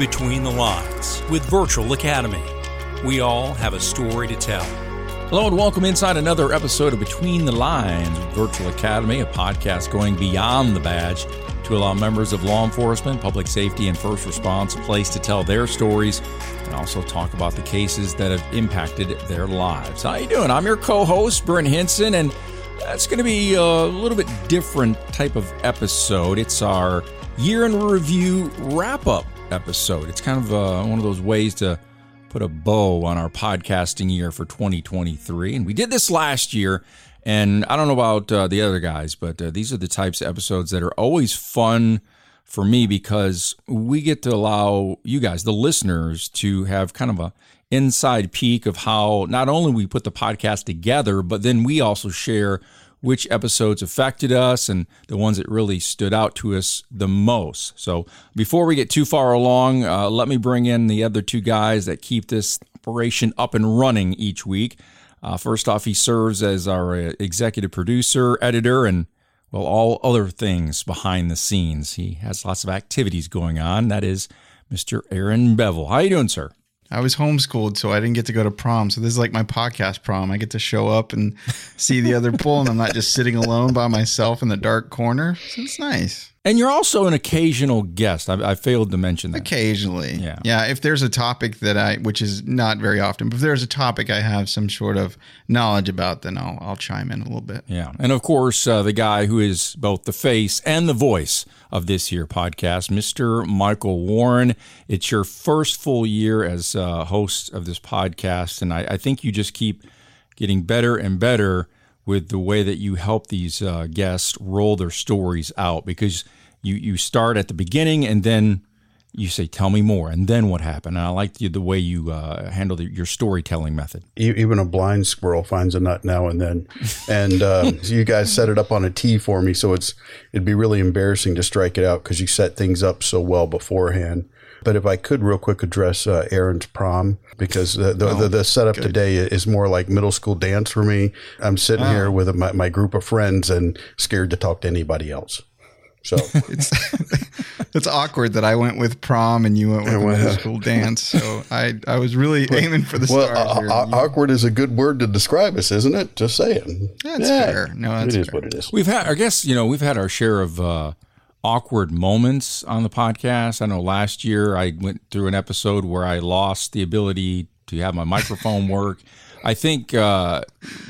Between the Lines with Virtual Academy. We all have a story to tell. Hello and welcome inside another episode of Between the Lines with Virtual Academy, a podcast going beyond the badge to allow members of law enforcement, public safety, and first response a place to tell their stories and also talk about the cases that have impacted their lives. How you doing? I'm your co-host, Brent Hinson, and that's going to be a little bit different type of episode. It's our year in review wrap up episode. It's kind of uh, one of those ways to put a bow on our podcasting year for 2023. And we did this last year. And I don't know about uh, the other guys, but uh, these are the types of episodes that are always fun for me because we get to allow you guys, the listeners, to have kind of a inside peek of how not only we put the podcast together, but then we also share which episodes affected us and the ones that really stood out to us the most. So before we get too far along, uh, let me bring in the other two guys that keep this operation up and running each week. Uh, first off, he serves as our uh, executive producer, editor, and well, all other things behind the scenes. He has lots of activities going on. That is Mr. Aaron Bevill. How you doing, sir? I was homeschooled, so I didn't get to go to prom. So this is like my podcast prom. I get to show up and see the other pool, and I'm not just sitting alone by myself in the dark corner. So it's nice. And you're also an occasional guest. I, I, failed to mention that. Occasionally. Yeah. Yeah. If there's a topic that I, which is not very often, but if there's a topic I have some sort of knowledge about, then I'll, I'll chime in a little bit. Yeah. And of course, uh, the guy who is both the face and the voice of this here podcast, Mr. Michael Warren. It's your first full year as uh, host of this podcast. And I, I think you just keep getting better and better with the way that you help these uh, guests roll their stories out because you you start at the beginning and then you say, "Tell me more," and then what happened. And I like the, the way you uh, handle the, your storytelling method. Even a blind squirrel finds a nut now and then, and uh, so you guys set it up on a tee for me, so it's it'd be really embarrassing to strike it out because you set things up so well beforehand. But if I could real quick address uh, Aaron's prom, because the, the, oh, the, the setup good. today is more like middle school dance for me. I'm sitting oh. here with my, my group of friends and scared to talk to anybody else. So it's it's awkward that I went with prom and you went with went, middle school dance. So I I was really aiming for the well, stars. Uh, uh, awkward is a good word to describe us, isn't it? Just saying. That's yeah. fair. No, that's it is fair. what it is. We've had, I guess, you know, we've had our share of uh, awkward moments on the podcast. I know last year I went through an episode where I lost the ability to have my microphone work. I think uh,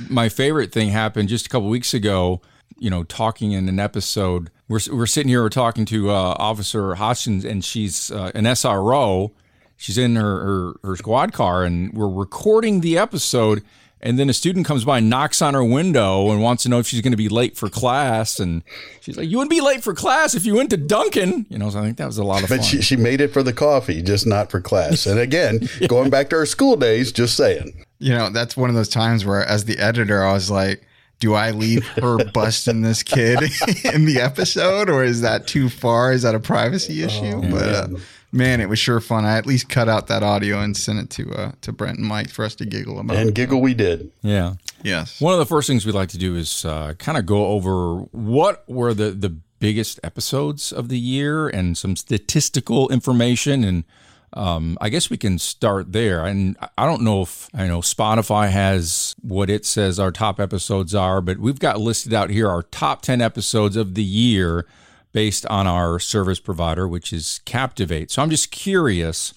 my favorite thing happened just a couple weeks ago. You know, talking in an episode, we're we're sitting here, we're talking to uh, Officer Hodgson, and she's uh, an SRO. She's in her, her her squad car, and we're recording the episode and then a student comes by and knocks on her window and wants to know if she's going to be late for class. And she's like, "You wouldn't be late for class if you went to Dunkin' You know, so I think that was a lot of but fun. She, she made it for the coffee, just not for class. And again, yeah. going back to our school days, just saying. You know, that's one of those times where, as the editor, I was like, do I leave her busting this kid in the episode, or is that too far? Is that a privacy issue? Oh, but uh, man, it was sure fun. I at least cut out that audio and sent it to uh, to Brent and Mike for us to giggle about. And giggle we did. Yeah. Yes. One of the first things we like to do is uh, kind of go over what were the the biggest episodes of the year and some statistical information and. Um, I guess we can start there. And I don't know if I know Spotify has what it says our top episodes are, but we've got listed out here our top 10 episodes of the year based on our service provider, which is Captivate. So I'm just curious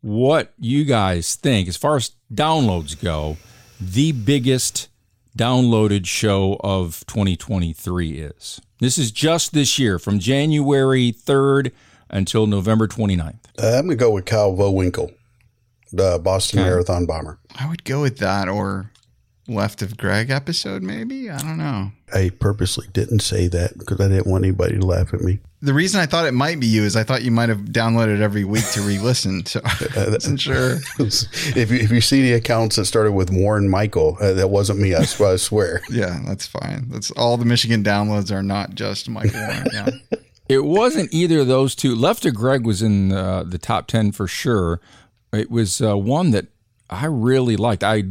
what you guys think, as far as downloads go, the biggest downloaded show of 2023 is. This is just this year, from January 3rd until November 29th. Uh, I'm going to go with Kyle Vohwinkel, the Boston okay. Marathon bomber. I would go with that or left of Greg episode, maybe? I don't know. I purposely didn't say that because I didn't want anybody to laugh at me. The reason I thought it might be you is I thought you might have downloaded every week to re-listen. So I wasn't sure. if you, if you see the accounts that started with Warren Michael, uh, that wasn't me. I, I swear. yeah, that's fine. That's all the Michigan downloads are not just Michael Warren. Yeah. It wasn't either of those two. Left of Greg was in uh, the top ten for sure. It was uh, one that I really liked. I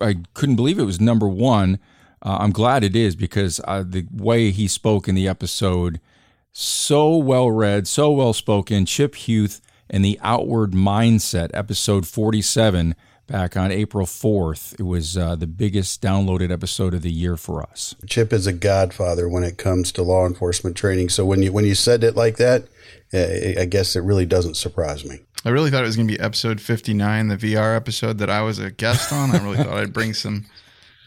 I couldn't believe it was number one. Uh, I'm glad it is because uh, the way he spoke in the episode, so well read, so well spoken. Chip Huth and the Outward Mindset, episode 47, back on April 4th. It was uh, the biggest downloaded episode of the year for us. Chip is a godfather when it comes to law enforcement training. So when you when you said it like that, uh, I guess it really doesn't surprise me. I really thought it was going to be episode 59, the VR episode that I was a guest on. I really thought I'd bring some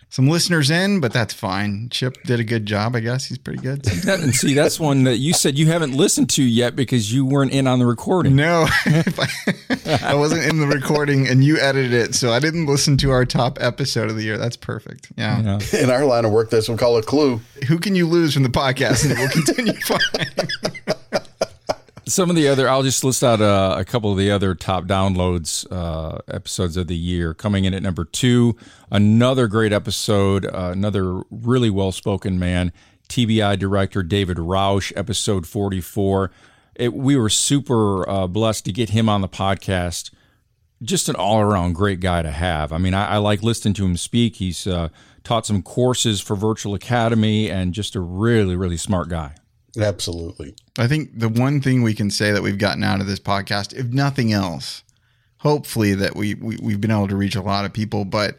some listeners in, but that's fine. Chip did a good job, I guess. He's pretty good. That, and see, that's one that you said you haven't listened to yet because you weren't in on the recording. No, I, I wasn't in the recording and you edited it, so I didn't listen to our top episode of the year. That's perfect. Yeah. Yeah. In our line of work, that's what we call a clue. Who can you lose from the podcast and it will continue fine? Some of the other, I'll just list out uh, a couple of the other top downloads uh, episodes of the year. Coming in at number two, another great episode, uh, another really well spoken man, TBI director David Rausch, episode 44. It, we were super uh, blessed to get him on the podcast. Just an all around great guy to have. I mean, I, I like listening to him speak. He's uh, taught some courses for Virtual Academy and just a really, really smart guy. Absolutely. I think the one thing we can say that we've gotten out of this podcast, if nothing else, hopefully that we, we we've been able to reach a lot of people. But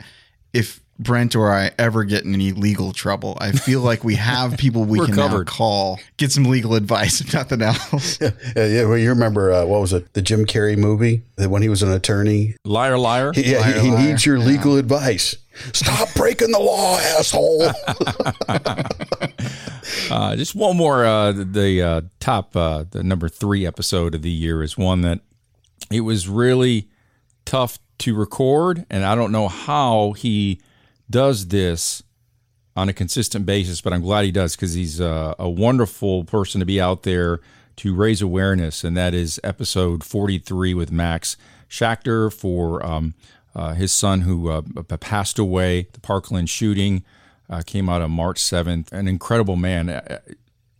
if Brent or I ever get in any legal trouble, I feel like we have people we can now call, get some legal advice, if nothing else. Yeah, yeah. Well, you remember uh, what was it? The Jim Carrey movie that when he was an attorney. Liar, liar. He, yeah, Liar, he, he liar. needs your legal advice. Stop breaking the law, asshole. Uh, just one more. Uh, the uh, top, uh, the number three episode of the year is one that it was really tough to record, and I don't know how he does this on a consistent basis, but I'm glad he does because he's uh, a wonderful person to be out there to raise awareness, and that is episode 43 with Max Schachter for um, uh, his son who passed away, the Parkland shooting uh, came out on March 7th. An incredible man. Uh,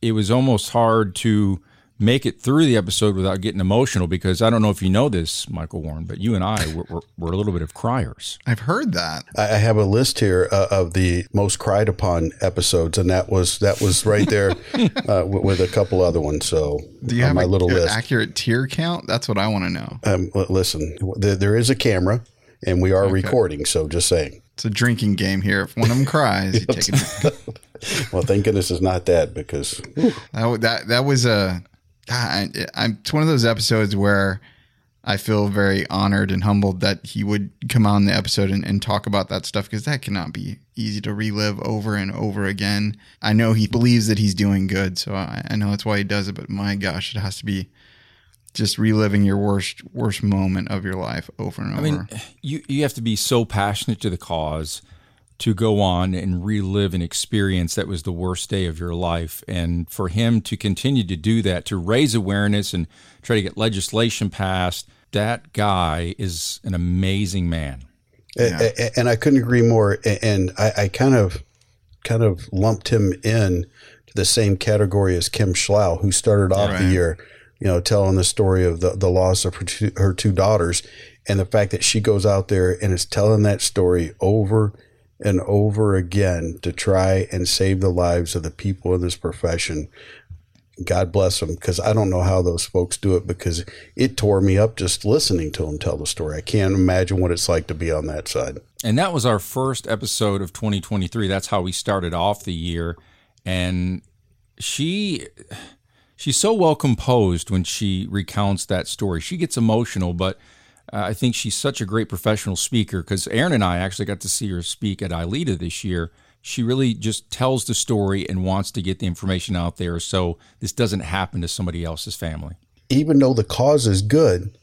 It was almost hard to make it through the episode without getting emotional because I don't know if you know this, Michael Warren, but you and I were, were, were a little bit of criers. I've heard that. I I have a list here uh, of the most cried upon episodes, and that was that was right there uh, with, with a couple other ones. So Do you on have my a, little an list? accurate tear count? That's what I want to know. Um, listen, there, there is a camera, and we are recording. So just saying. It's a drinking game here. If one of them cries, you take it. Well, thank goodness it's not that because That that that was a. Ah, I, I'm. It's one of those episodes where I feel very honored and humbled that he would come on the episode and, and talk about that stuff because that cannot be easy to relive over and over again. I know he believes that he's doing good, so I, I know that's why he does it. But my gosh, it has to be just reliving your worst worst moment of your life over and over. I mean, you, you have to be so passionate to the cause to go on and relive an experience that was the worst day of your life. And for him to continue to do that, to raise awareness and try to get legislation passed, that guy is an amazing man. A- a- and I couldn't agree more. And I, I kind of, kind of lumped him in to the same category as Kim Schlau, who started off the year, you know, telling the story of the, the loss of her two, her two daughters, and the fact that she goes out there and is telling that story over and over again to try and save the lives of the people in this profession. God bless them, because I don't know how those folks do it. Because it tore me up just listening to them tell the story. I can't imagine what it's like to be on that side. And that was our first episode of 2023. That's how we started off the year. And she she's so well composed when she recounts that story. She gets emotional, but uh, I think she's such a great professional speaker because Aaron and I actually got to see her speak at ILEETA this year. She really just tells the story and wants to get the information out there so this doesn't happen to somebody else's family. Even though the cause is good,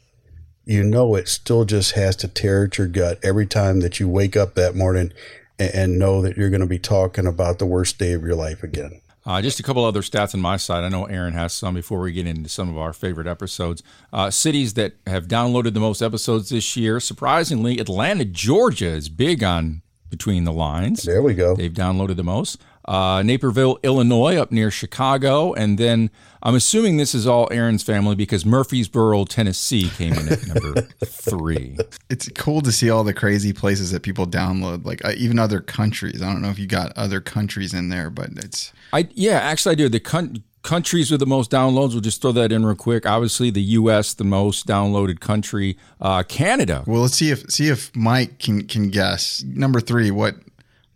you know it still just has to tear at your gut every time that you wake up that morning and, and know that you're going to be talking about the worst day of your life again. Uh, just a couple other stats on my side. I know Aaron has some before we get into some of our favorite episodes. Uh, cities that have downloaded the most episodes this year. Surprisingly, Atlanta, Georgia is big on Between the Lines. There we go. They've downloaded the most. Uh, Naperville, Illinois, up near Chicago. And then I'm assuming this is all Aaron's family because Murfreesboro, Tennessee came in at number three. it's cool to see all the crazy places that people download, like uh, even other countries. I don't know if you got other countries in there, but it's I yeah, actually I do. The coun- countries with the most downloads. We'll just throw that in real quick. Obviously, the U.S. the most downloaded country. Uh, Canada. Well, let's see if see if Mike can can guess. Number three, what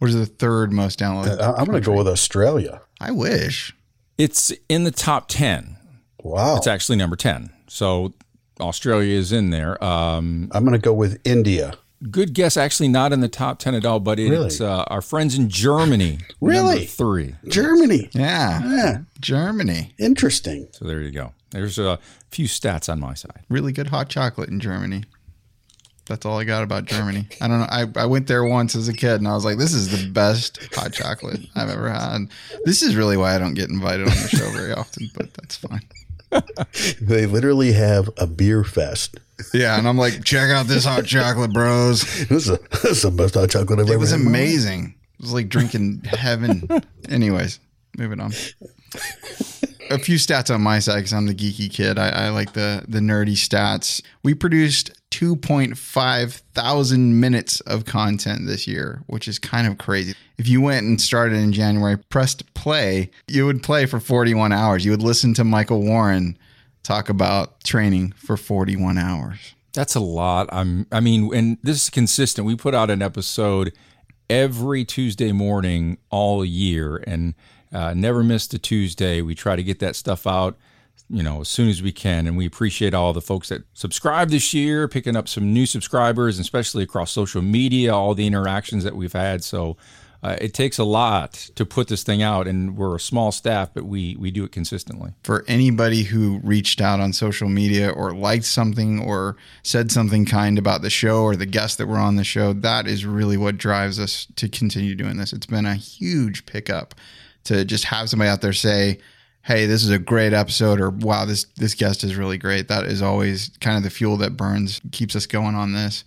what is the third most downloaded? I- I'm going to go with Australia. I wish. It's in the top ten. Wow. It's actually number ten. So Australia is in there. Um, I'm going to go with India. good guess. Actually, not in the top ten at all. But it's uh, our friends in Germany. Really? number three. Germany. Yeah. Yeah. Germany. Interesting. So there you go. There's a few stats on my side. Really good hot chocolate in Germany. That's all I got about Germany. I don't know. I, I went there once as a kid and I was like, this is the best hot chocolate I've ever had. This is really why I don't get invited on the show very often, but that's fine. They literally have a beer fest. Yeah. And I'm like, check out this hot chocolate, bros. This is, a, this is the best hot chocolate I've It ever was my life. amazing. It was like drinking heaven. Anyways, moving on. A few stats on my side because I'm the geeky kid. I, I like the the nerdy stats. We produced 2.5 thousand minutes of content this year, which is kind of crazy. If you went and started in January, pressed play, you would play for 41 hours. You would listen to Michael Warren talk about training for 41 hours. That's a lot. I'm. I mean, and this is consistent. We put out an episode every Tuesday morning all year, and uh, never missed a Tuesday. We try to get that stuff out, you know, as soon as we can. And we appreciate all the folks that subscribe this year, picking up some new subscribers, especially across social media, all the interactions that we've had. So. Uh, it takes a lot to put this thing out, and we're a small staff, but we we do it consistently. for anybody who reached out on social media or liked something or said something kind about the show or the guests that were on the show, that is really what drives us to continue doing this. It's been a huge pickup to just have somebody out there say, "Hey, this is a great episode," or "Wow, this this guest is really great." That is always kind of the fuel that burns, keeps us going on this.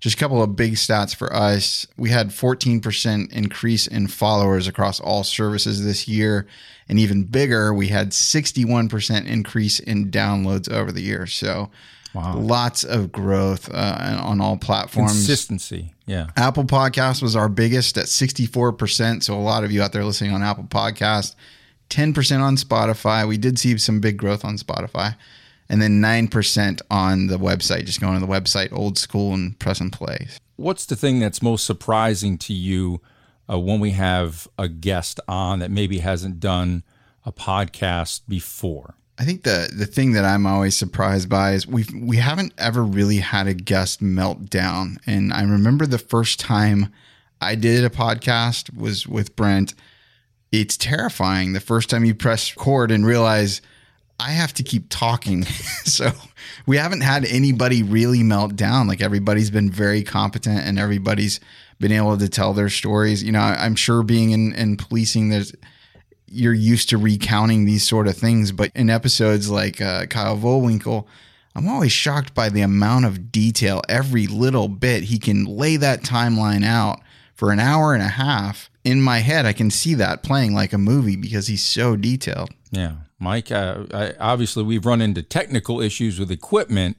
Just a couple of big stats for us. We had 14% increase in followers across all services this year. And even bigger, we had 61% increase in downloads over the year. So lots of growth uh, on all platforms. Consistency, yeah. Apple Podcast was our biggest at 64%. So a lot of you out there listening on Apple Podcast, 10% on Spotify. We did see some big growth on Spotify. And then 9% on the website, just going to the website, old school and press and play. what's the thing that's most surprising to you uh, when we have a guest on that maybe hasn't done a podcast before? I think the the thing that I'm always surprised by is we we haven't ever really had a guest meltdown. And I remember the first time I did a podcast was with Brent. It's terrifying the first time you press record and realize I have to keep talking. so we haven't had anybody really melt down. Like everybody's been very competent and everybody's been able to tell their stories. You know, I'm sure being in, in policing, there's you're used to recounting these sort of things, but in episodes like uh, Kyle Vohwinkel, I'm always shocked by the amount of detail, every little bit. He can lay that timeline out for an hour and a half. In my head, I can see that playing like a movie because he's so detailed. Yeah, Mike. Uh, I, obviously, we've run into technical issues with equipment,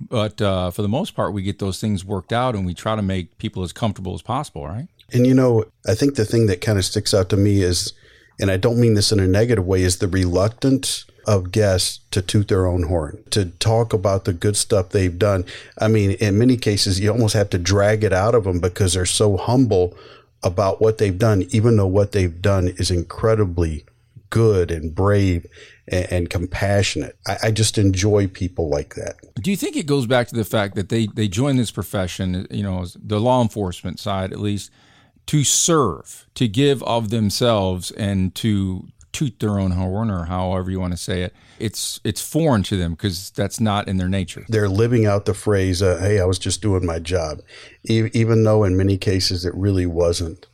but uh, for the most part, we get those things worked out, and we try to make people as comfortable as possible. Right? And you know, I think the thing that kind of sticks out to me is, and I don't mean this in a negative way, is the reluctance of guests to toot their own horn, to talk about the good stuff they've done. I mean, in many cases, you almost have to drag it out of them because they're so humble about what they've done, even though what they've done is incredibly good and brave and, and compassionate. I, I just enjoy people like that. Do you think it goes back to the fact that they they join this profession, you know, the law enforcement side at least, to serve, to give of themselves, and to toot their own horn, or however you want to say it? It's it's foreign to them because that's not in their nature. they're living out the phrase, uh, "Hey, I was just doing my job," e- even though in many cases it really wasn't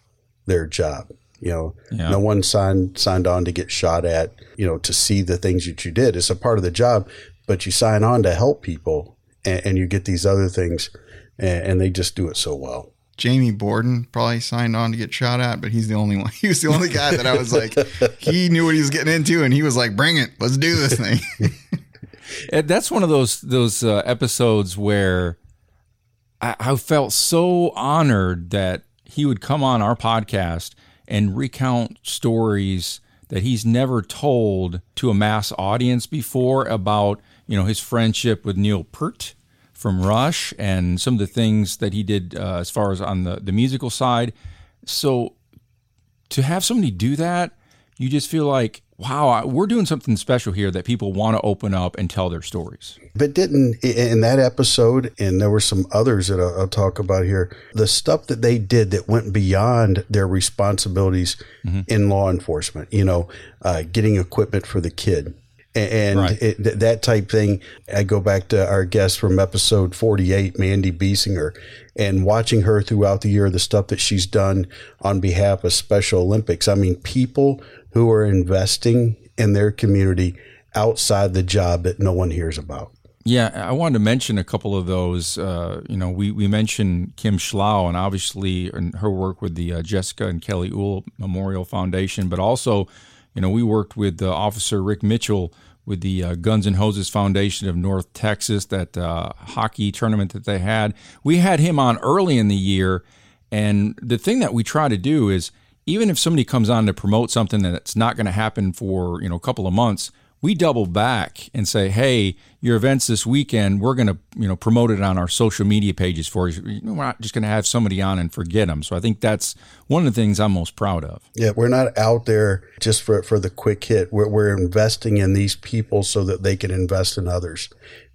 their job. You know, Yeah. no one signed signed on to get shot at. You know, to see the things that you did. It's a part of the job, but you sign on to help people, and, and you get these other things, and, and they just do it so well. Jamie Borden probably signed on to get shot at, but he's the only one. He was the only guy that I was like, he knew what he was getting into, and he was like, "Bring it, let's do this thing." And that's one of those those uh, episodes where I, I felt so honored that he would come on our podcast and recount stories that he's never told to a mass audience before about you know his friendship with Neil Peart from Rush and some of the things that he did uh, as far as on the, the musical side. So to have somebody do that, you just feel like, wow, we're doing something special here that people want to open up and tell their stories. But didn't in that episode, and there were some others that I'll, I'll talk about here, the stuff that they did that went beyond their responsibilities mm-hmm. in law enforcement, you know, uh, getting equipment for the kid, and right. it, that type thing. I go back to our guest from episode 48, Mandy Biesinger, and watching her throughout the year, the stuff that she's done on behalf of Special Olympics. I mean, people who are investing in their community outside the job that no one hears about. Yeah, I wanted to mention a couple of those. Uh, you know, we, we mentioned Kim Schlau and obviously and her work with the uh, Jessica and Kelly Uhl Memorial Foundation, but also you know, we worked with uh, Officer Rick Mitchell with the uh, Guns and Hoses Foundation of North Texas, that uh, hockey tournament that they had. We had him on early in the year. And the thing that we try to do is even if somebody comes on to promote something that's not going to happen for, you know, a couple of months, we double back and say, "Hey, your events this weekend, we're going to, you know, promote it on our social media pages for you. We're not just going to have somebody on and forget them." So I think that's one of the things I'm most proud of. Yeah, we're not out there just for for the quick hit. We're we're investing in these people so that they can invest in others.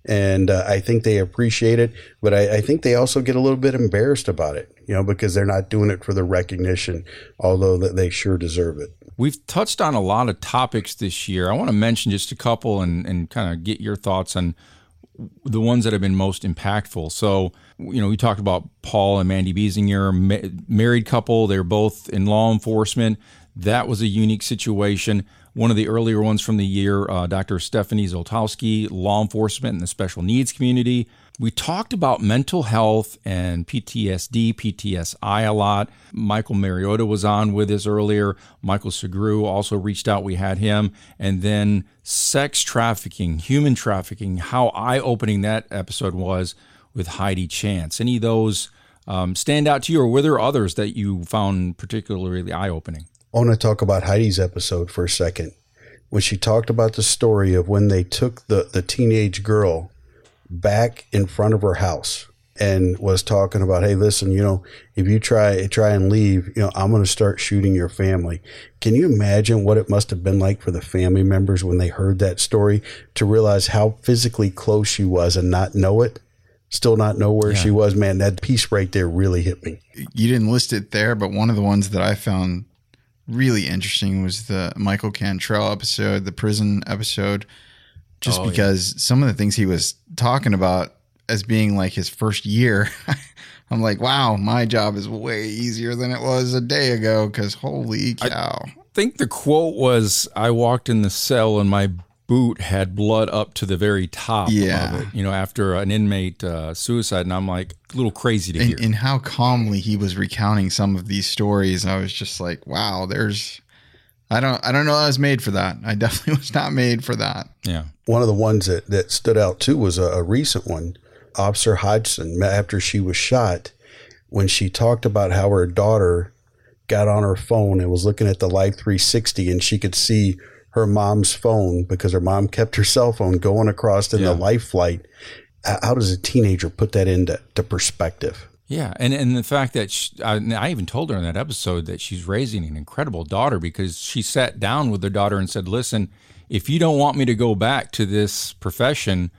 And uh, I think they appreciate it, but I, I think they also get a little bit embarrassed about it, you know, because they're not doing it for the recognition, although that they sure deserve it. We've touched on a lot of topics this year. I want to mention just a couple and, and kind of get your thoughts on the ones that have been most impactful. So, you know, we talked about Paul and Mandy Biesinger, ma- married couple. They're both in law enforcement. That was a unique situation. One of the earlier ones from the year, uh, Dr. Stephanie Zoltowski, law enforcement in the special needs community. We talked about mental health and PTSD, PTSI a lot. Michael Mariota was on with us earlier. Michael Sugrue also reached out. We had him. And then sex trafficking, human trafficking, how eye opening that episode was with Heidi Chance. Any of those um, stand out to you, or were there others that you found particularly eye opening? I want to talk about Heidi's episode for a second. When she talked about the story of when they took the, the teenage girl back in front of her house and was talking about, hey, listen, you know, if you try try and leave, you know, I'm going to start shooting your family. Can you imagine what it must have been like for the family members when they heard that story to realize how physically close she was and not know it? Still not know where yeah. she was, man. That piece right there really hit me. You didn't list it there, but one of the ones that I found really interesting was the Michael Cantrell episode, the prison episode just oh, because yeah. some of the things he was talking about as being like his first year. I'm like, wow, my job is way easier than it was a day ago because holy cow. I think the quote was I walked in the cell and my boot had blood up to the very top yeah. of it, you know, after an inmate uh, suicide. And I'm like, a little crazy to and, hear. And how calmly he was recounting some of these stories. I was just like, wow, there's I don't I don't know I was made for that. I definitely was not made for that. Yeah. One of the ones that, that stood out too was a, a recent one. Officer Hodgson, after she was shot, when she talked about how her daughter got on her phone and was looking at the Life 360 and she could see her mom's phone because her mom kept her cell phone going across in yeah. the life flight. How does a teenager put that into perspective? Yeah, and and the fact that she, I, I, even told her in that episode that she's raising an incredible daughter because she sat down with her daughter and said, "Listen, if you don't want me to go back to this profession,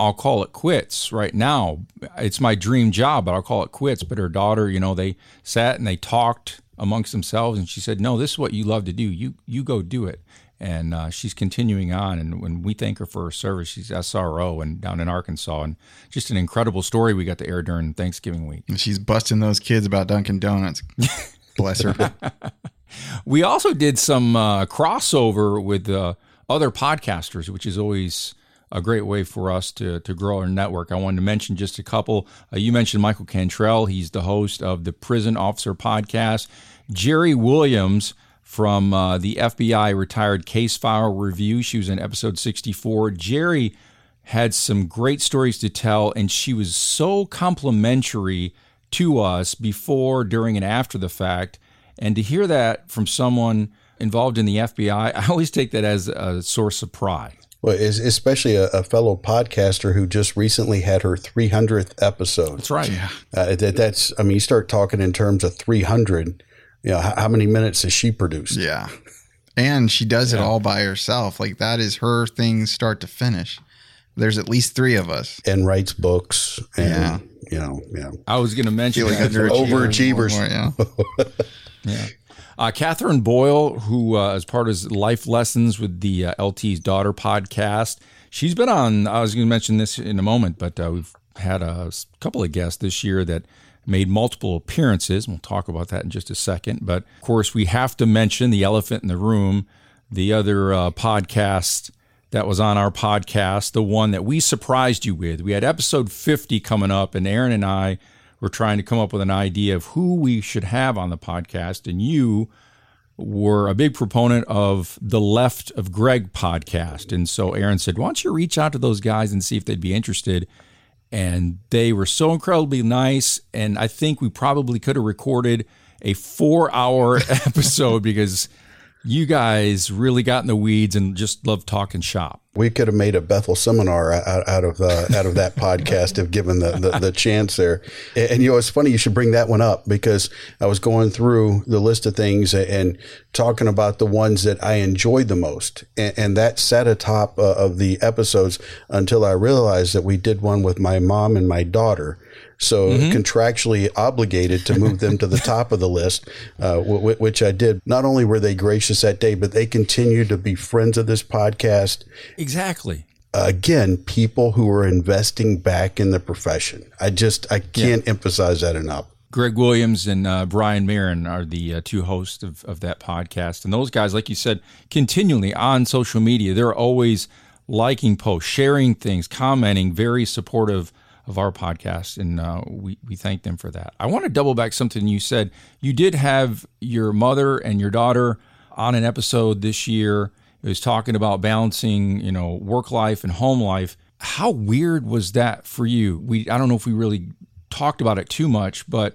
I'll call it quits right now. It's my dream job, but I'll call it quits." But her daughter, you know, they sat and they talked amongst themselves, and she said, "No, this is what you love to do. You you go do it." And uh, she's continuing on. And when we thank her for her service, she's SRO and down in Arkansas, and just an incredible story we got to air during Thanksgiving week. she's busting those kids about Dunkin' Donuts. Bless her. we also did some uh, crossover with uh, other podcasters, which is always a great way for us to, to grow our network. I wanted to mention just a couple. Uh, you mentioned Michael Cantrell. He's the host of the Prison Officer podcast. Jerri Williams from uh, the FBI retired case file review. She was in episode 64. Jerri had some great stories to tell, and she was so complimentary to us before, during, and after the fact. And to hear that from someone involved in the FBI, I always take that as a source of pride. Well, especially a, a, fellow podcaster who just recently had her 300th episode. That's right. Yeah. Uh, that, that's, I mean, you start talking in terms of 300. You know, how, how many minutes has she produced? Yeah. And she does it all by herself. Like that is her thing, start to finish. There's at least three of us. And writes books. And, Yeah. You know, yeah. I was going to mention like that. underachievers. Overachievers. Yeah. Yeah. Uh, Catherine Boyle, who uh, is part of Life Lessons with the uh, LT's Daughter podcast, she's been on. I was going to mention this in a moment, but uh, we've had a couple of guests this year that made multiple appearances. We'll talk about that in just a second. But of course, we have to mention the elephant in the room, the other uh, podcast that was on our podcast, the one that we surprised you with. We had episode 50 coming up, and Aaron and I were trying to come up with an idea of who we should have on the podcast. And you were a big proponent of the Left of Greg podcast. And so Aaron said, Why don't you reach out to those guys and see if they'd be interested? And they were so incredibly nice. And I think we probably could have recorded a four hour episode because you guys really got in the weeds and just love talking shop. We could have made a Bethel seminar out, out of uh, out of that podcast if given the, the, the chance there. And, and, you know, it's funny you should bring that one up because I was going through the list of things and talking about the ones that I enjoyed the most, and, and that sat atop uh, of the episodes until I realized that we did one with my mom and my daughter. So contractually obligated to move them to the top of the list, uh, w- w- which I did. Not only were they gracious that day, but they continue to be friends of this podcast Exactly. again, people who are investing back in the profession. I just I can't emphasize that enough. Greg Williams and uh, Brian Marren are the uh, two hosts of, of that podcast. And those guys, like you said, continually on social media, they're always liking posts, sharing things, commenting, very supportive of our podcast. And uh, we, we thank them for that. I want to double back something you said. You did have your mother and your daughter on an episode this year. It was talking about balancing, you know, work life and home life. How weird was that for you? We I don't know if we really talked about it too much, but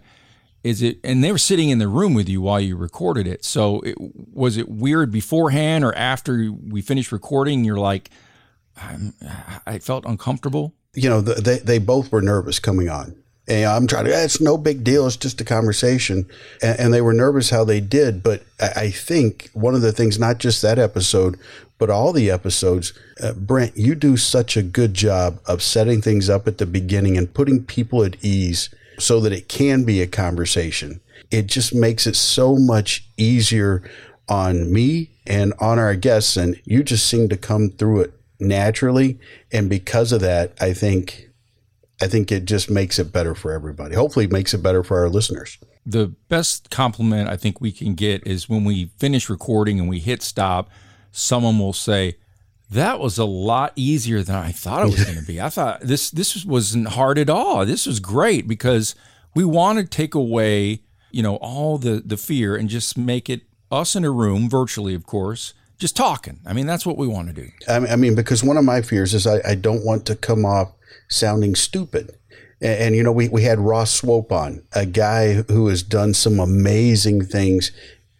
is it and they were sitting in the room with you while you recorded it so it, was it weird beforehand or after we finished recording you're like i felt uncomfortable You know, the, they they both were nervous coming on. And I'm trying to. "Eh, It's no big deal. It's just a conversation. And, and they were nervous how they did. But I, I think one of the things, not just that episode, but all the episodes, uh, Brent, you do such a good job of setting things up at the beginning and putting people at ease so that it can be a conversation. It just makes it so much easier on me and on our guests. And you just seem to come through it naturally. And because of that, I think I think it just makes it better for everybody. Hopefully, it makes it better for our listeners. the best compliment i think we can get is when we finish recording and we hit stop someone will say that was a lot easier than i thought it was going to be i thought this this wasn't hard at all this was great because we want to take away you know all the the fear and just make it us in a room virtually of course just talking i mean that's what we want to do I mean, I mean because one of my fears is I, I don't want to come off sounding stupid. And, and, you know, we, we had Ross Swope on, a guy who has done some amazing things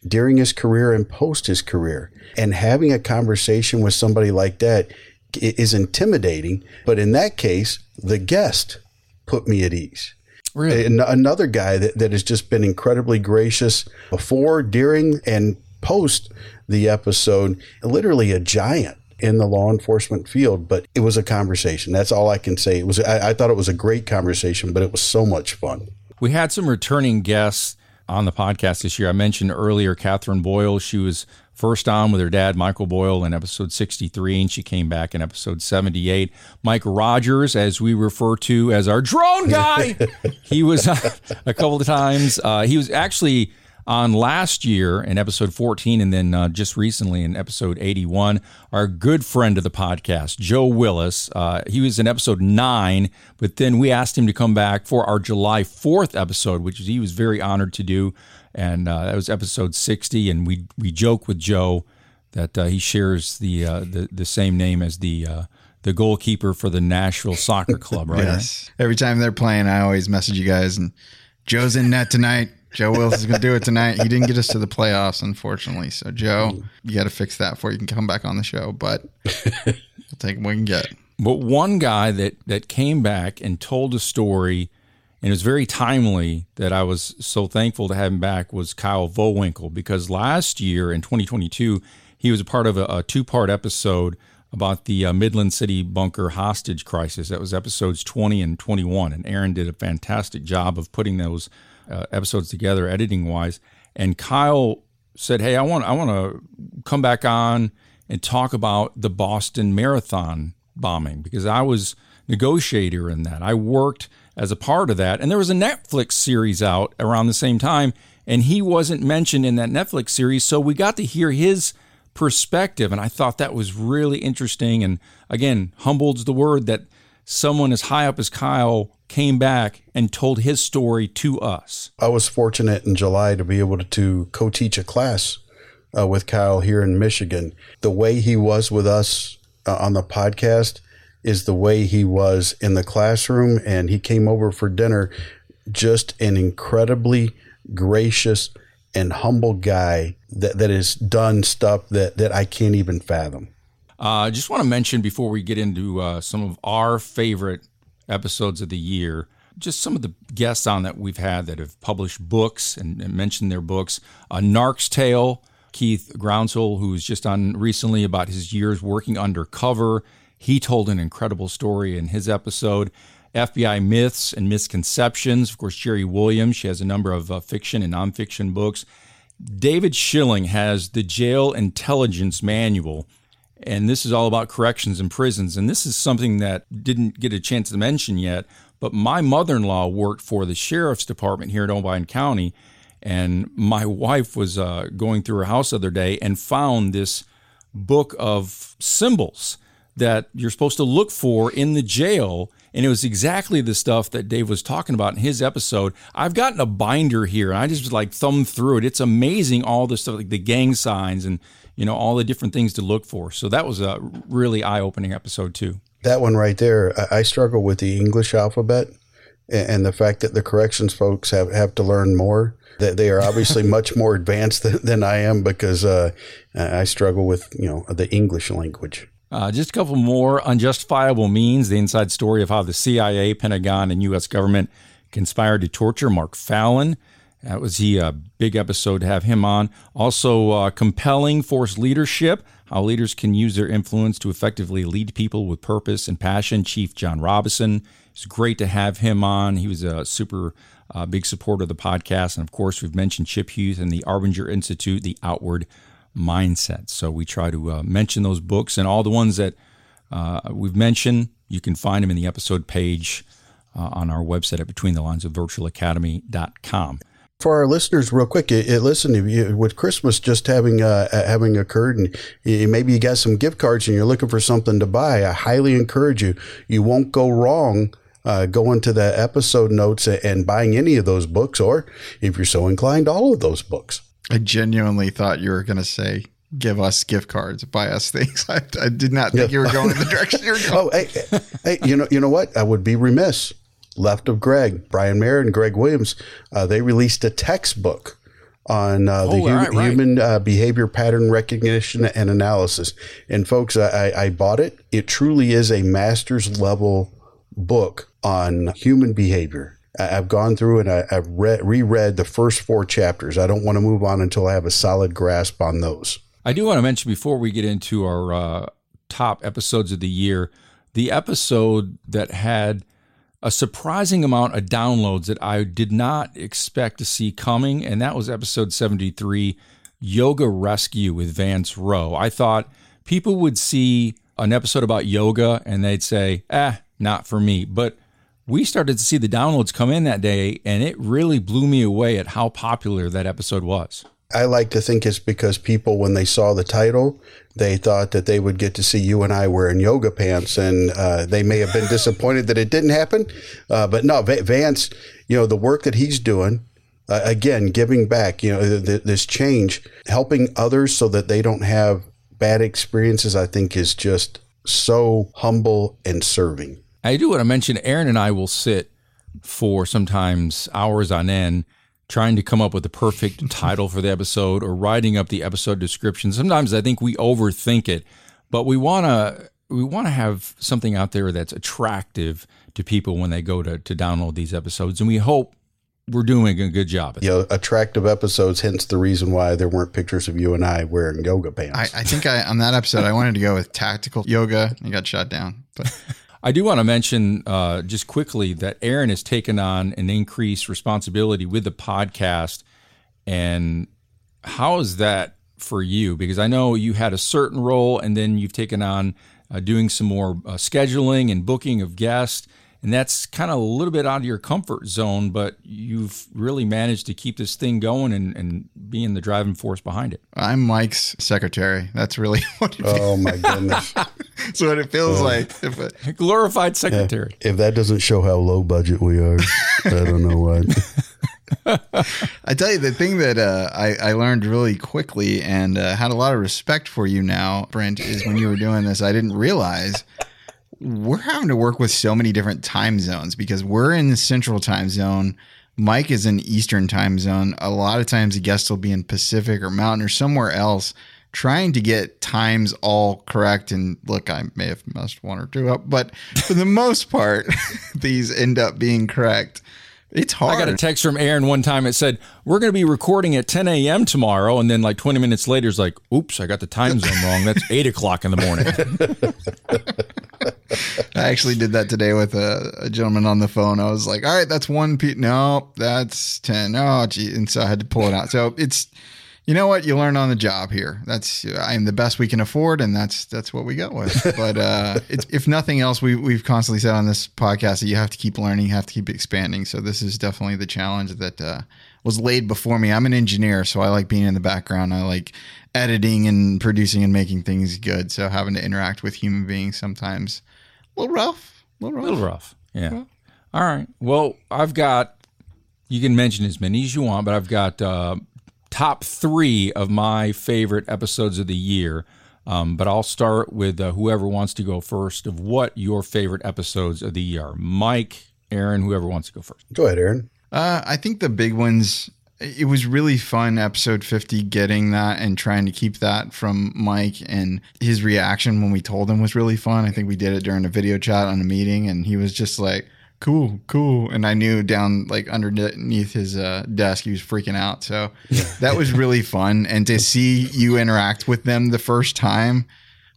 during his career and post his career. And having a conversation with somebody like that is intimidating. But in that case, the guest put me at ease. really An- another guy that, that has just been incredibly gracious before, during, and post the episode, literally a giant in the law enforcement field. But it was a conversation. That's all I can say. It was. I, I thought it was a great conversation, but it was so much fun. We had some returning guests on the podcast this year. I mentioned earlier Catherine Boyle. She was first on with her dad, Michael Boyle, in episode 63, and she came back in episode 78. Mike Rogers, as we refer to as our drone guy, he was a couple of times. Uh, he was actually on last year in episode 14 and then uh, just recently in episode 81 our good friend of the podcast joe willis uh, he was in episode 9 but then we asked him to come back for our july 4th episode which he was very honored to do and uh, that was episode 60 and we we joke with joe that uh, he shares the, uh, the the same name as the uh, the goalkeeper for the Nashville Soccer Club, right? Yes. Every time they're playing, I always message you guys and Joe's in net tonight. Joe Willis is going to do it tonight. He didn't get us to the playoffs, unfortunately. So, Joe, you got to fix that before you can come back on the show. But we'll take what we can get. But one guy that that came back and told a story, and it was very timely that I was so thankful to have him back was Kyle Vohwinkel because last year in 2022 he was a part of a, a two part episode about the uh, Midland City bunker hostage crisis. That was episodes 20 and 21, and Aaron did a fantastic job of putting those uh, episodes together, editing wise. And Kyle said, "Hey, I want I want to come back on and talk about the Boston Marathon bombing because I was negotiator in that. I worked as a part of that, and there was a Netflix series out around the same time, and he wasn't mentioned in that Netflix series, so we got to hear his." perspective and i thought that was really interesting and again humbled's the word that someone as high up as kyle came back and told his story to us. I was fortunate in July to be able to, to co teach a class uh, with Kyle here in Michigan. The way he was with us uh, on the podcast is the way he was in the classroom, and he came over for dinner. Just an incredibly gracious and humble guy that, that has done stuff that, that I can't even fathom. I uh, just want to mention before we get into uh, some of our favorite episodes of the year. Just some of the guests on that we've had that have published books and, and mentioned their books. A Narc's Tale, Keith Groundsel, who was just on recently about his years working undercover. He told an incredible story in his episode. FBI Myths and Misconceptions. Of course, Jerri Williams. She has a number of uh, fiction and nonfiction books. David Schilling has the Jail Intelligence Manual and this is all about corrections and prisons. And this is something that didn't get a chance to mention yet, but my mother in law worked for the sheriff's department here in Obion County. And my wife was uh, going through her house the other day and found this book of symbols that you're supposed to look for in the jail. And it was exactly the stuff that Dave was talking about in his episode. I've gotten a binder here and I just like thumbed through it. It's amazing all the stuff like the gang signs and you know, all the different things to look for. So that was a really eye opening episode, too. That one right there, I struggle with the English alphabet and the fact that the corrections folks have, have to learn more. That they are obviously much more advanced than, than I am because uh, I struggle with, you know, the English language. Uh, just a couple more unjustifiable means the inside story of how the CIA, Pentagon, and U.S. government conspired to torture Mark Fallon. That was he a big episode to have him on. Also, uh, compelling force leadership, how leaders can use their influence to effectively lead people with purpose and passion. Chief John Robison. It's great to have him on. He was a super uh, big supporter of the podcast, and of course, we've mentioned Chip Huth and the Arbinger Institute, the Outward Mindset. So we try to uh, mention those books and all the ones that uh, we've mentioned. You can find them in the episode page uh, on our website at BetweenTheLinesOfVirtualAcademy.com for our listeners, real quick, it, it, listen, you, with Christmas just having uh, having occurred, and you, maybe you got some gift cards and you're looking for something to buy, I highly encourage you. You won't go wrong. Uh, going to the episode notes and buying any of those books, or if you're so inclined, all of those books. I genuinely thought you were going to say give us gift cards, buy us things. I, I did not think yeah. you were going in the direction you were going. oh, hey, hey, you know, you know what? I would be remiss left of Greg, Brian Marren and Greg Williams, uh, they released a textbook on uh, the oh, hu- right, right. human uh, behavior pattern recognition and analysis. And folks, I, I bought it. It truly is a master's level book on human behavior. I've gone through and I, have read, reread the first four chapters. I don't want to move on until I have a solid grasp on those. I do want to mention before we get into our uh, top episodes of the year, the episode that had a surprising amount of downloads that I did not expect to see coming. And that was episode 73 Yoga Rescue with Vance Rowe. I thought people would see an episode about yoga and they'd say, eh, not for me. But we started to see the downloads come in that day, and it really blew me away at how popular that episode was. I like to think it's because people, when they saw the title, they thought that they would get to see you and I wearing yoga pants, and uh, they may have been disappointed that it didn't happen. Uh, but no, Vance, you know, the work that he's doing, uh, again, giving back, you know, th- this change, helping others so that they don't have bad experiences, I think is just so humble and serving. I do want to mention Aaron and I will sit for sometimes hours on end trying to come up with the perfect title for the episode or writing up the episode description. Sometimes I think we overthink it, but we want to we want to have something out there that's attractive to people when they go to to download these episodes and we hope we're doing a good job. At You know, attractive episodes, hence the reason why there weren't pictures of you and I wearing yoga pants. I, I think I on that episode I wanted to go with tactical yoga and got shot down. But I do want to mention uh, just quickly that Aaron has taken on an increased responsibility with the podcast. And how is that for you? Because I know you had a certain role and then you've taken on uh, doing some more uh, scheduling and booking of guests. And that's kind of a little bit out of your comfort zone, but you've really managed to keep this thing going and, and being the driving force behind it. I'm Mike's secretary. That's really what it, oh my goodness. that's what it feels like. If it- A glorified secretary. if that doesn't show how low budget we are, I don't know what. I tell you, the thing that uh, I, I learned really quickly and uh, had a lot of respect for you now, Brent, is when you were doing this, I didn't realize we're having to work with so many different time zones because we're in the central time zone. Mike is in Eastern time zone. A lot of times the guest will be in Pacific or Mountain or somewhere else trying to get times all correct. And look, I may have messed one or two up, but for the most part, these end up being correct. It's hard. I got a text from Aaron one time. It said, We're going to be recording at 10 a.m. tomorrow. And then, like 20 minutes later, it's like, Oops, I got the time zone wrong. That's 8 o'clock in the morning. I actually did that today with a, a gentleman on the phone. I was like, all right, that's one P. No, that's 10. Oh, gee. And so I had to pull it out. So it's, you know what? You learn on the job here. That's, I'm the best we can afford. And that's, that's what we go with. But uh, it's, if nothing else, we, we've constantly said on this podcast that you have to keep learning, you have to keep expanding. So this is definitely the challenge that uh, was laid before me. I'm an engineer, so I like being in the background. I like editing and producing and making things good. So having to interact with human beings sometimes a little rough. A little rough. A little rough. Yeah. All right. Well, I've got, you can mention as many as you want, but I've got uh, top three of my favorite episodes of the year. Um, but I'll start with uh, whoever wants to go first of what your favorite episodes of the year are. Mike, Aaron, whoever wants to go first. Go ahead, Aaron. Uh, I think the big ones. It was really fun, episode 50, getting that and trying to keep that from Mike. And his reaction when we told him was really fun. I think we did it during a video chat on a meeting, and he was just like, cool, cool. And I knew down like underneath his uh, desk, he was freaking out. So that was really fun. And to see you interact with them the first time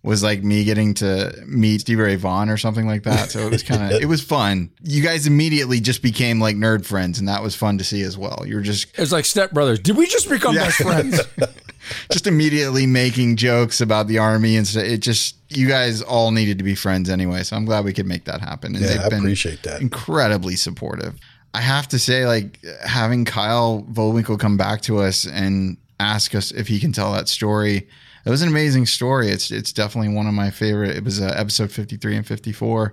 was like me getting to meet Stevie Ray Vaughan or something like that. So it was kind of, it was fun. You guys immediately just became like nerd friends, and that was fun to see as well. You were just, It's like stepbrothers. Did we just become best friends? just immediately making jokes about the army and so it just, you guys all needed to be friends anyway. So I'm glad we could make that happen. And Yeah, I appreciate that. incredibly supportive. I have to say, like having Kyle Vohwinkel come back to us and ask us if he can tell that story. It was an amazing story. It's it's definitely one of my favorite. It was uh, episode fifty three and fifty four,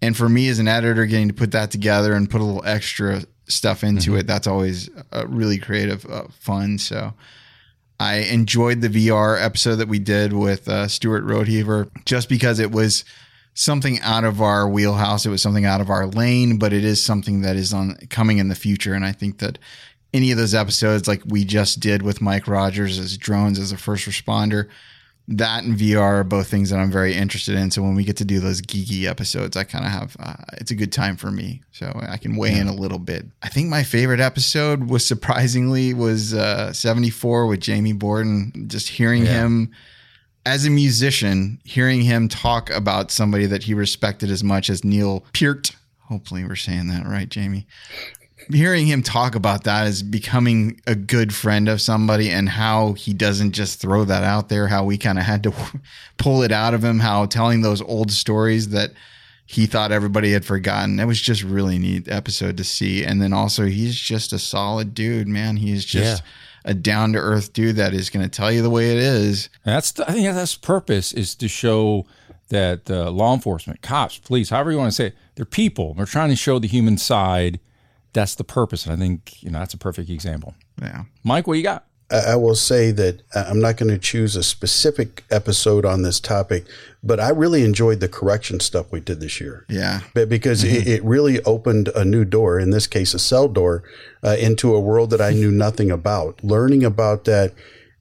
and for me as an editor, getting to put that together and put a little extra stuff into it, that's always uh, really creative, uh, fun. So. I enjoyed the VR episode that we did with uh, Stuart Roadheaver just because it was something out of our wheelhouse. It was something out of our lane, but it is something that is on coming in the future. And I think that any of those episodes, like we just did with Mike Rogers as drones as a first responder, that and VR are both things that I'm very interested in. So when we get to do those geeky episodes, I kind of have uh, it's a good time for me, so I can weigh in a little bit. I think my favorite episode was surprisingly was uh, 74 with Jamie Borden. Just hearing him as a musician, hearing him talk about somebody that he respected as much as Neil Peart. Hopefully, we're saying that right, Jamie hearing him talk about that as becoming a good friend of somebody and how he doesn't just throw that out there, how we kind of had to pull it out of him, how telling those old stories that he thought everybody had forgotten. That was just really neat episode to see. And then also he's just a solid dude, man. He's just a down to earth dude that is going to tell you the way it is. That's the, I think that's purpose is to show that uh, law enforcement, cops, police, however you want to say it, they're people. They're trying to show the human side. That's the purpose, and I think you know that's a perfect example. Yeah. Mike, what you got? I will say that I'm not going to choose a specific episode on this topic, but I really enjoyed the correction stuff we did this year. Yeah. But because mm-hmm. it, it, really opened a new door, in this case, a cell door, uh, into a world that I knew nothing about. Learning about that,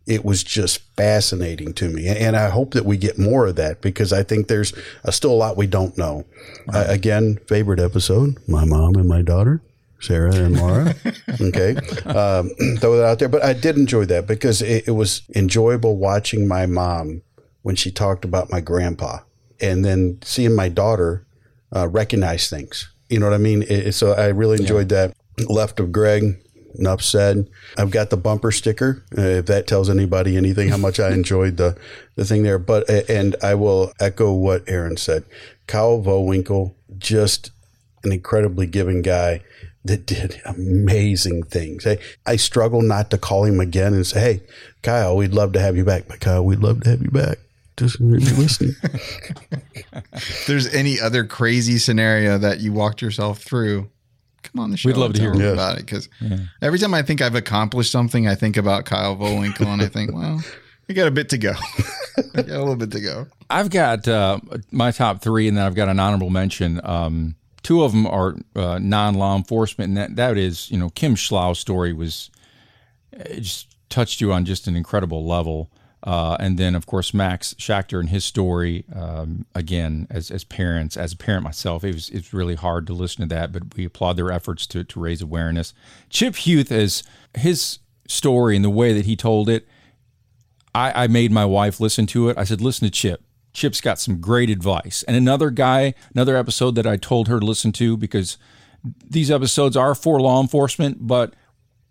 it was just fascinating to me. And I hope that we get more of that because I think there's uh, still a lot we don't know. Right. Uh, again, favorite episode my mom and my daughter. Sarah and Laura. okay. Um, throw that out there. But I did enjoy that because it, it, was enjoyable watching my mom when she talked about my grandpa and then seeing my daughter uh, recognize things. You know what I mean? It, so I really enjoyed yeah. that. Left of Greg, enough said. I've got the bumper sticker. Uh, if that tells anybody anything, how much I enjoyed the, the thing there. But, and I will echo what Aaron said. Kyle Vohwinkel, just an incredibly giving guy that did amazing things. I, I struggle not to call him again and say, Hey, Kyle, we'd love to have you back. But Kyle, we'd love to have you back. Just really listening. if there's any other crazy scenario that you walked yourself through, come on the show. We'd love to hear yes. about it because yeah. every time I think I've accomplished something, I think about Kyle Vohwinkel and I think, well, we got a bit to go. I got a little bit to go. I've got uh, my top three, and then I've got an honorable mention. Um, two of them are uh, non-law enforcement, and that, that is, you know, Kim Schlau's story was just touched you on just an incredible level. Uh, and then, of course, Max Schachter and his story. Um, again, as as parents, as a parent myself, it was it's really hard to listen to that, but we applaud their efforts to to raise awareness. Chip Huth as his story and the way that he told it. I, I made my wife listen to it. I said, "Listen to Chip. Chip's got some great advice. And another guy, another episode that I told her to listen to because these episodes are for law enforcement, but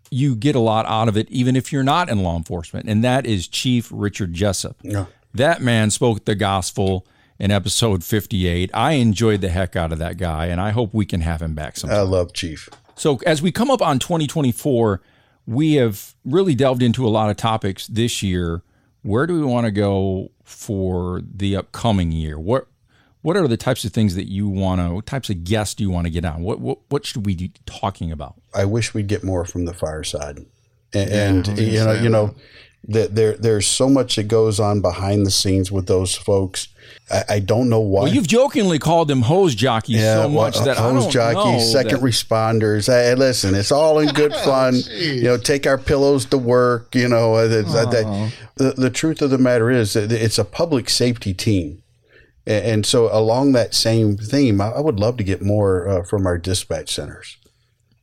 you get a lot out of it even if you're not in law enforcement. And that is Chief Richard Jessup. Yeah. That man spoke the gospel in episode 58. I enjoyed the heck out of that guy, and I hope we can have him back sometime. I love Chief. So as we come up on 2024, we have really delved into a lot of topics this year where do we want to go for the upcoming year? What what are the types of things that you want to? What types of guests do you want to get on? What what what should we be talking about? I wish we'd get more from the fireside, and, yeah, and you know you know that there there's so much that goes on behind the scenes with those folks. I, I don't know why. Well, you've jokingly called them hose jockeys yeah, so much well, that hose jockeys, second that. responders. Hey, listen, it's all in good fun. oh, you know, take our pillows to work. You know, uh, the, the, the truth of the matter is that it's a public safety team. And so, along that same theme, I would love to get more uh, from our dispatch centers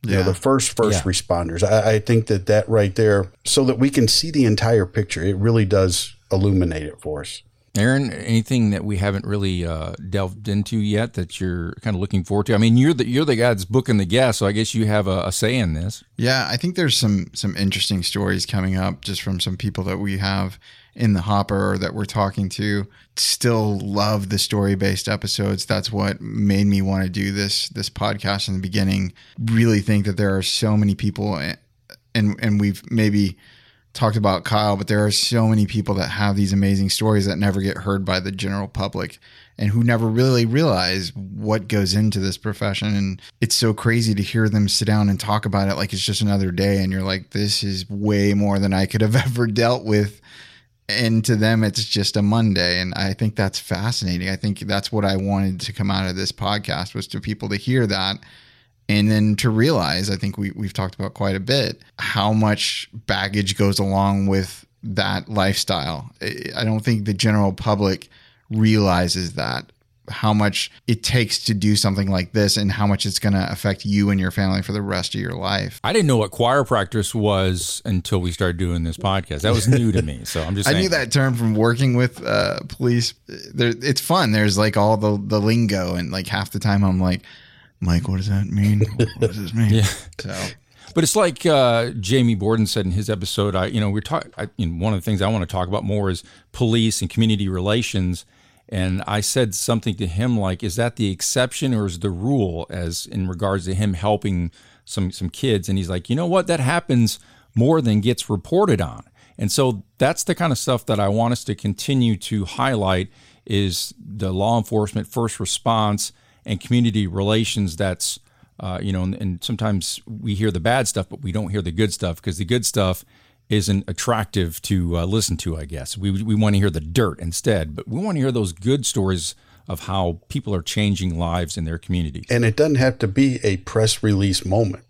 you yeah. know, the first first yeah. responders. I, I, think that that right there, so that we can see the entire picture, it really does illuminate it for us. Aaron, anything that we haven't really uh, delved into yet that you're kind of looking forward to? I mean, you're the you're the guy that's booking the guests, so I guess you have a, a, say in this. Yeah, I think there's some some interesting stories coming up just from some people that we have in the hopper or that we're talking to. Still love the story based episodes. That's what made me want to do this this podcast in the beginning. Really think that there are so many people, eh, and and we've maybe talked about Kyle, but there are so many people that have these amazing stories that never get heard by the general public and who never really realize what goes into this profession. And it's so crazy to hear them sit down and talk about it like it's just another day. And you're like, this is way more than I could have ever dealt with. And to them, it's just a Monday. And I think that's fascinating. I think that's what I wanted to come out of this podcast was to people to hear that and then to realize, I think we, we've talked about quite a bit, how much baggage goes along with that lifestyle. I don't think the general public realizes that how much it takes to do something like this and how much it's going to affect you and your family for the rest of your life. I didn't know what choir practice was until we started doing this podcast. That was new to me. So I'm just I knew that term from working with uh, police. There, it's fun. There's like all the, the lingo and like half the time I'm like, Mike, what does that mean? What does this mean? yeah. So. But it's like uh, Jamie Borden said in his episode. I, you know, we're talking. You know, one of the things I want to talk about more is police and community relations. And I said something to him like, "Is that the exception or is the rule?" As in regards to him helping some some kids, and he's like, "You know what? That happens more than gets reported on." And so that's the kind of stuff that I want us to continue to highlight is the law enforcement first response and community relations that's uh, you know and, and, sometimes we hear the bad stuff but we don't hear the good stuff because the good stuff isn't attractive to uh, listen to, I guess. We, we want to hear the dirt instead, but we want to hear those good stories of how people are changing lives in their communities. And it doesn't have to be a press release moment.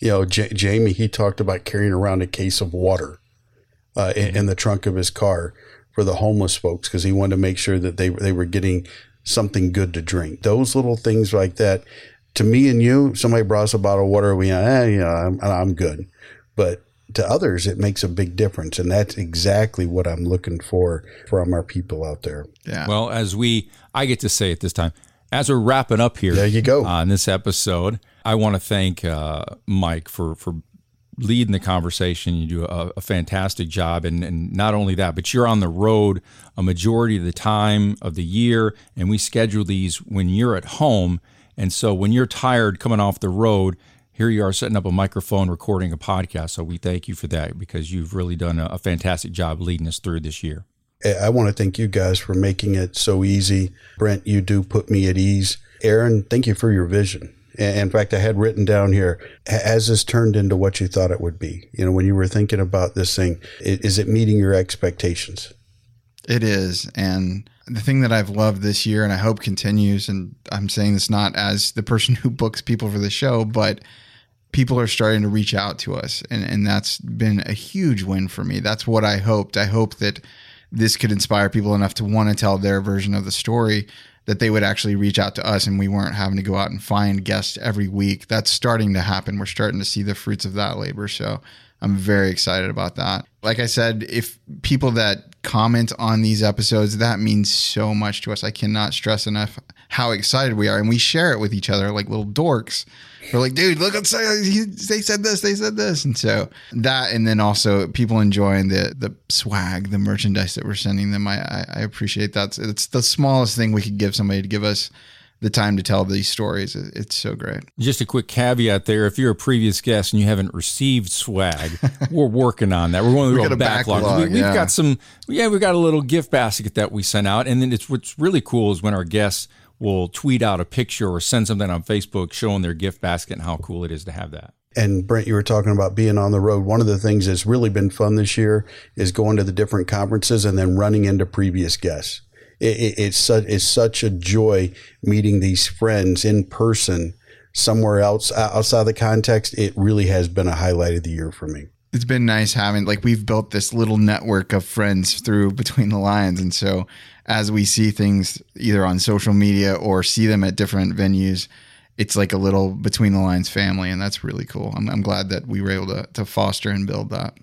You know, J- Jamie, he talked about carrying around a case of water uh, in, in the trunk of his car for the homeless folks because he wanted to make sure that they, they were getting something good to drink. Those little things like that. To me and you, somebody brought us a bottle of water. We, eh, you know, I'm, I'm good. But to others, it makes a big difference. And that's exactly what I'm looking for from our people out there. Yeah. Well, as we, I get to say it this time, as we're wrapping up here, there you go on this episode. I want to thank uh, Mike for for leading the conversation. You do a, a fantastic job, and, and not only that, but you're on the road a majority of the time of the year, and we schedule these when you're at home. And so when you're tired coming off the road, here you are setting up a microphone, recording a podcast. So we thank you for that because you've really done a, a fantastic job leading us through this year. I want to thank you guys for making it so easy. Brent, you do put me at ease. Aaron, thank you for your vision. In fact, I had written down here, has this turned into what you thought it would be? You know, when you were thinking about this thing, is it meeting your expectations? It is. And the thing that I've loved this year and I hope continues, and I'm saying this not as the person who books people for the show, but people are starting to reach out to us and, and that's been a huge win for me. That's what i hoped. I hope that this could inspire people enough to want to tell their version of the story that they would actually reach out to us and we weren't having to go out and find guests every week. That's starting to happen. We're starting to see the fruits of that labor. So i'm very excited about that. Like i said if people that comment on these episodes that means so much to us. I cannot stress enough how excited we are and we share it with each other like little dorks. We're like, dude, look, let's they said this, they said this, and so that, and then also people enjoying the the swag, the merchandise that we're sending them. I I, I appreciate that. It's the smallest thing we could give somebody to give us the time to tell these stories. It's so great. Just a quick caveat there: if you're a previous guest and you haven't received swag, we're working on that. We're going through a backlog. backlog. We, have got some, yeah, we've got a little gift basket that we sent out, and then it's what's really cool is when our guests will tweet out a picture or send something on Facebook showing their gift basket and how cool it is to have that. And Brent, you were talking about being on the road. One of the things that's really been fun this year is going to the different conferences and then running into previous guests. It, it, it's such it's such a joy meeting these friends in person somewhere else outside the context. It really has been a highlight of the year for me. It's been nice having like we've built this little network of friends through between the lines. And so as we see things either on social media or see them at different venues it's like a little between the lines family. And that's really cool. I'm, I'm glad that we were able to, to foster and build that.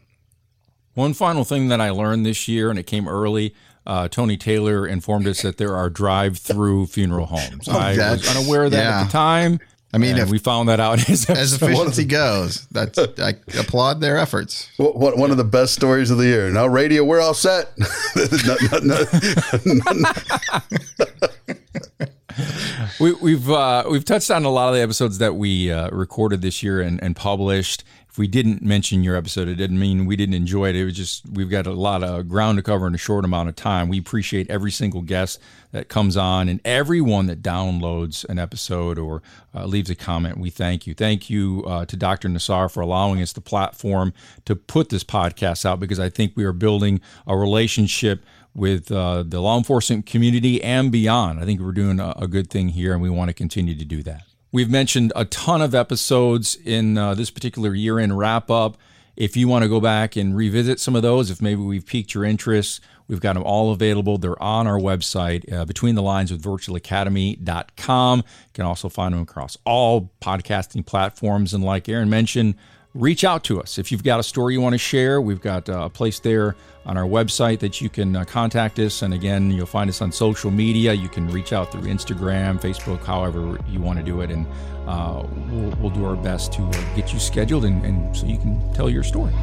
One final thing that i learned this year and it came early uh, Tony Taylor informed us that there are drive-through funeral homes. Oh, I was unaware of that yeah. at the time. I mean, if we found that out as, as efficiency goes, that's I applaud their efforts. What, one of the best stories of the year. Now, radio, we're all set. we, we've uh, we've touched on a lot of the episodes that we uh, recorded this year and, and published if we didn't mention your episode, it didn't mean we didn't enjoy it. It was just we've got a lot of ground to cover in a short amount of time. We appreciate every single guest that comes on and everyone that downloads an episode or uh, leaves a comment. We thank you. Thank you uh, to Dr. Nassar for allowing us the platform to put this podcast out because I think we are building a relationship with uh, the law enforcement community and beyond. I think we're doing a, a good thing here, and we want to continue to do that. We've mentioned a ton of episodes in uh, this particular year in wrap up. If you want to go back and revisit some of those, if maybe we've piqued your interest, we've got them all available. They're on our website, uh, between the lines with virtualacademy.com. You can also find them across all podcasting platforms. And like Aaron mentioned, reach out to us. If you've got a story you want to share, we've got uh, a place there on our website that you can uh, contact us. And again, you'll find us on social media. You can reach out through Instagram, Facebook, however you want to do it. And uh, we'll, we'll, do our best to uh, get you scheduled and, and so you can tell your story.